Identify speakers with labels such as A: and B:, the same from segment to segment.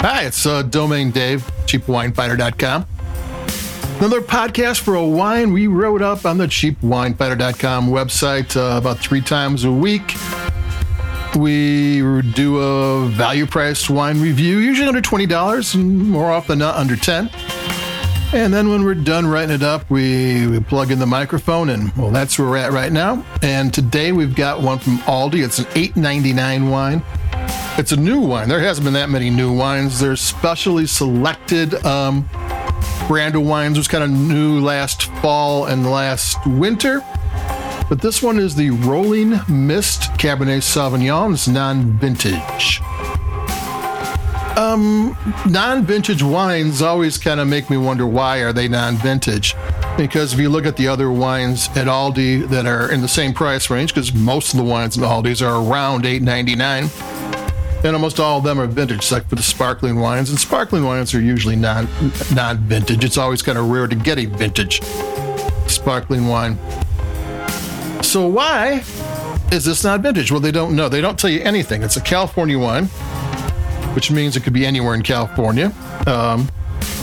A: Hi, it's uh, Domain Dave, cheapwinefinder.com. Another podcast for a wine we wrote up on the cheapwinefinder.com website uh, about three times a week. We do a value priced wine review, usually under $20 and more often not under 10 and then when we're done writing it up, we, we plug in the microphone, and well, that's where we're at right now. And today we've got one from Aldi. It's an $8.99 wine. It's a new wine. There hasn't been that many new wines. They're specially selected um, brand of wines. was kind of new last fall and last winter. But this one is the Rolling Mist Cabernet Sauvignon. It's non vintage. Um, non-vintage wines always kind of make me wonder why are they non-vintage? Because if you look at the other wines at Aldi that are in the same price range, because most of the wines in Aldi's are around eight ninety nine, and almost all of them are vintage, except for the sparkling wines. And sparkling wines are usually non non-vintage. It's always kind of rare to get a vintage sparkling wine. So why is this not vintage? Well, they don't know. They don't tell you anything. It's a California wine which means it could be anywhere in California. Um,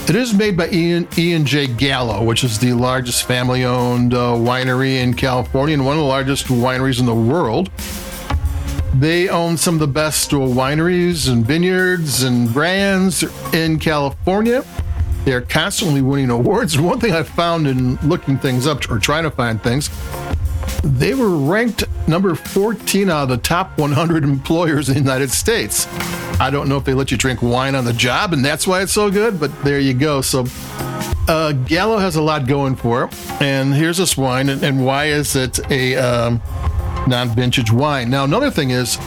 A: it is made by Ian, Ian J. Gallo, which is the largest family owned uh, winery in California and one of the largest wineries in the world. They own some of the best wineries and vineyards and brands in California. They're constantly winning awards. One thing I found in looking things up or trying to find things, they were ranked number 14 out of the top 100 employers in the United States. I don't know if they let you drink wine on the job and that's why it's so good, but there you go. So, uh, Gallo has a lot going for it. And here's this wine, and, and why is it a um, non vintage wine? Now, another thing is,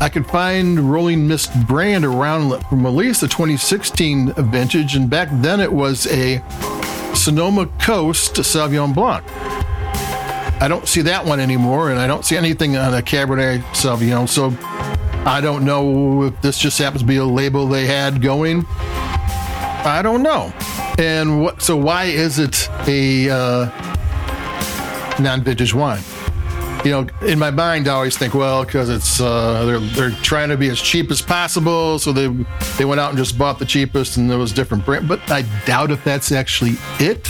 A: I could find Rolling Mist brand around from at least the 2016 vintage, and back then it was a Sonoma Coast Sauvignon Blanc. I don't see that one anymore, and I don't see anything on a Cabernet Sauvignon. So I don't know if this just happens to be a label they had going. I don't know. And what? So why is it a uh, non-vintage wine? You know, in my mind, I always think, well, because it's uh, they're they're trying to be as cheap as possible, so they they went out and just bought the cheapest, and there was different brand. But I doubt if that's actually it.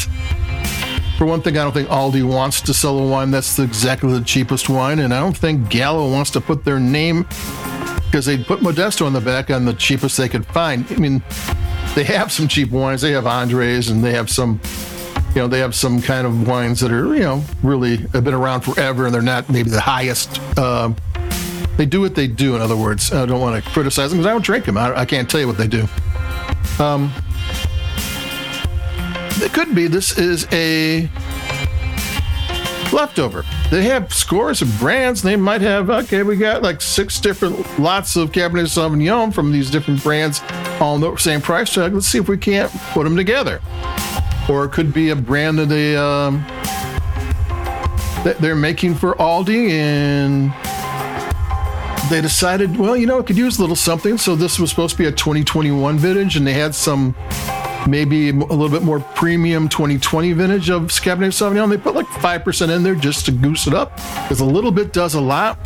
A: For one thing, I don't think Aldi wants to sell a wine that's exactly the cheapest wine, and I don't think Gallo wants to put their name because they put Modesto on the back on the cheapest they could find. I mean, they have some cheap wines. They have Andres and they have some, you know, they have some kind of wines that are, you know, really have been around forever and they're not maybe the highest. Uh, they do what they do, in other words. I don't want to criticize them because I don't drink them. I, I, can't tell you what they do. Um, it could be this is a leftover. They have scores of brands. They might have, okay, we got like six different lots of Cabernet Sauvignon from these different brands on the same price tag. Let's see if we can't put them together. Or it could be a brand that they, um, that they're making for Aldi and they decided, well, you know, it could use a little something. So this was supposed to be a 2021 vintage and they had some maybe a little bit more premium 2020 vintage of Cabernet Sauvignon. They put like 5% in there just to goose it up because a little bit does a lot.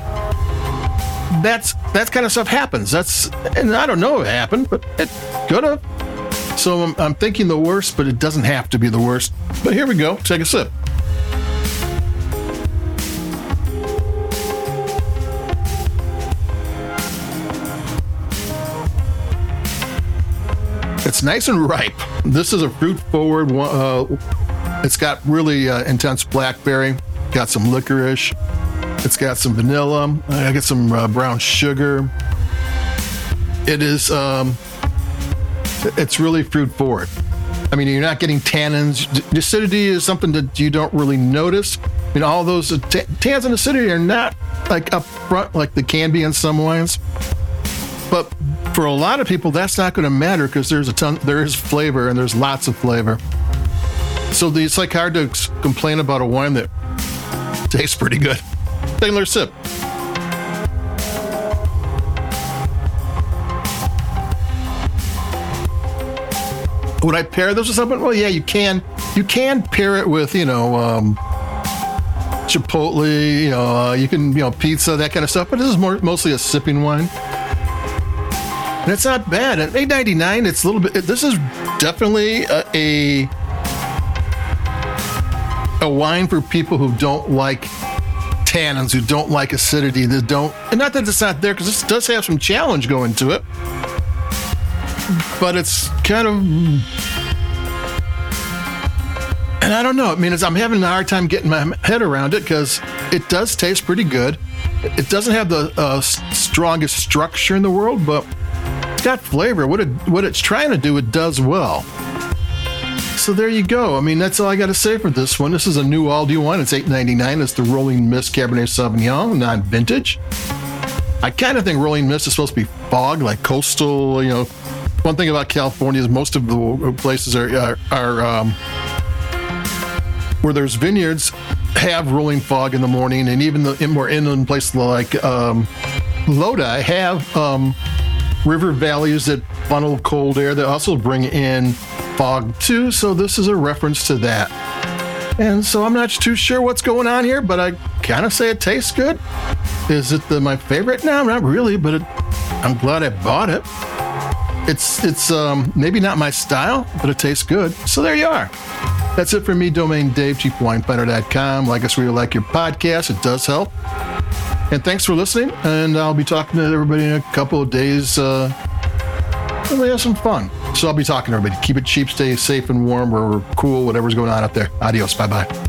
A: That's that kind of stuff happens. That's and I don't know it happened, but it could have. So I'm, I'm thinking the worst, but it doesn't have to be the worst. But here we go. Take a sip. It's nice and ripe. This is a fruit forward. Uh, it's got really uh, intense blackberry, got some licorice, it's got some vanilla, I got some uh, brown sugar. It is, um, it's really fruit forward. I mean, you're not getting tannins. Acidity is something that you don't really notice. I mean, all those uh, t- tannins and acidity are not like up front like they can be in some wines. But for a lot of people, that's not going to matter because there's a ton, there is flavor and there's lots of flavor. So it's like hard to complain about a wine that tastes pretty good. Another sip. Would I pair this with something? Well, yeah, you can. You can pair it with, you know, um, Chipotle. You know, uh, you can, you know, pizza, that kind of stuff. But this is more mostly a sipping wine. And it's not bad. At 8.99, it's a little bit. This is definitely a, a a wine for people who don't like tannins, who don't like acidity, that don't, and not that it's not there, because this does have some challenge going to it, but it's kind of, and I don't know. I mean, I'm having a hard time getting my head around it because it does taste pretty good. It doesn't have the uh, strongest structure in the world, but it's got flavor. What it what it's trying to do, it does well. So there you go. I mean, that's all I got to say for this one. This is a new all Aldi one. It's $8.99. It's the Rolling Mist Cabernet Sauvignon, non vintage. I kind of think Rolling Mist is supposed to be fog, like coastal. You know, one thing about California is most of the places are are, are um, where there's vineyards have rolling fog in the morning, and even the in more inland places like um, Lodi have um, river valleys that funnel cold air that also bring in fog too. So this is a reference to that. And so I'm not too sure what's going on here, but I kind of say it tastes good. Is it the, my favorite? No, not really, but it, I'm glad I bought it. It's it's um, maybe not my style, but it tastes good. So there you are. That's it for me, Domain Dave, cheapwinefinder.com. Like us, really like your podcast. It does help. And thanks for listening. And I'll be talking to everybody in a couple of days. Uh, and we have some fun. So I'll be talking to everybody. Keep it cheap, stay safe and warm, or cool, whatever's going on out there. Adios. Bye bye.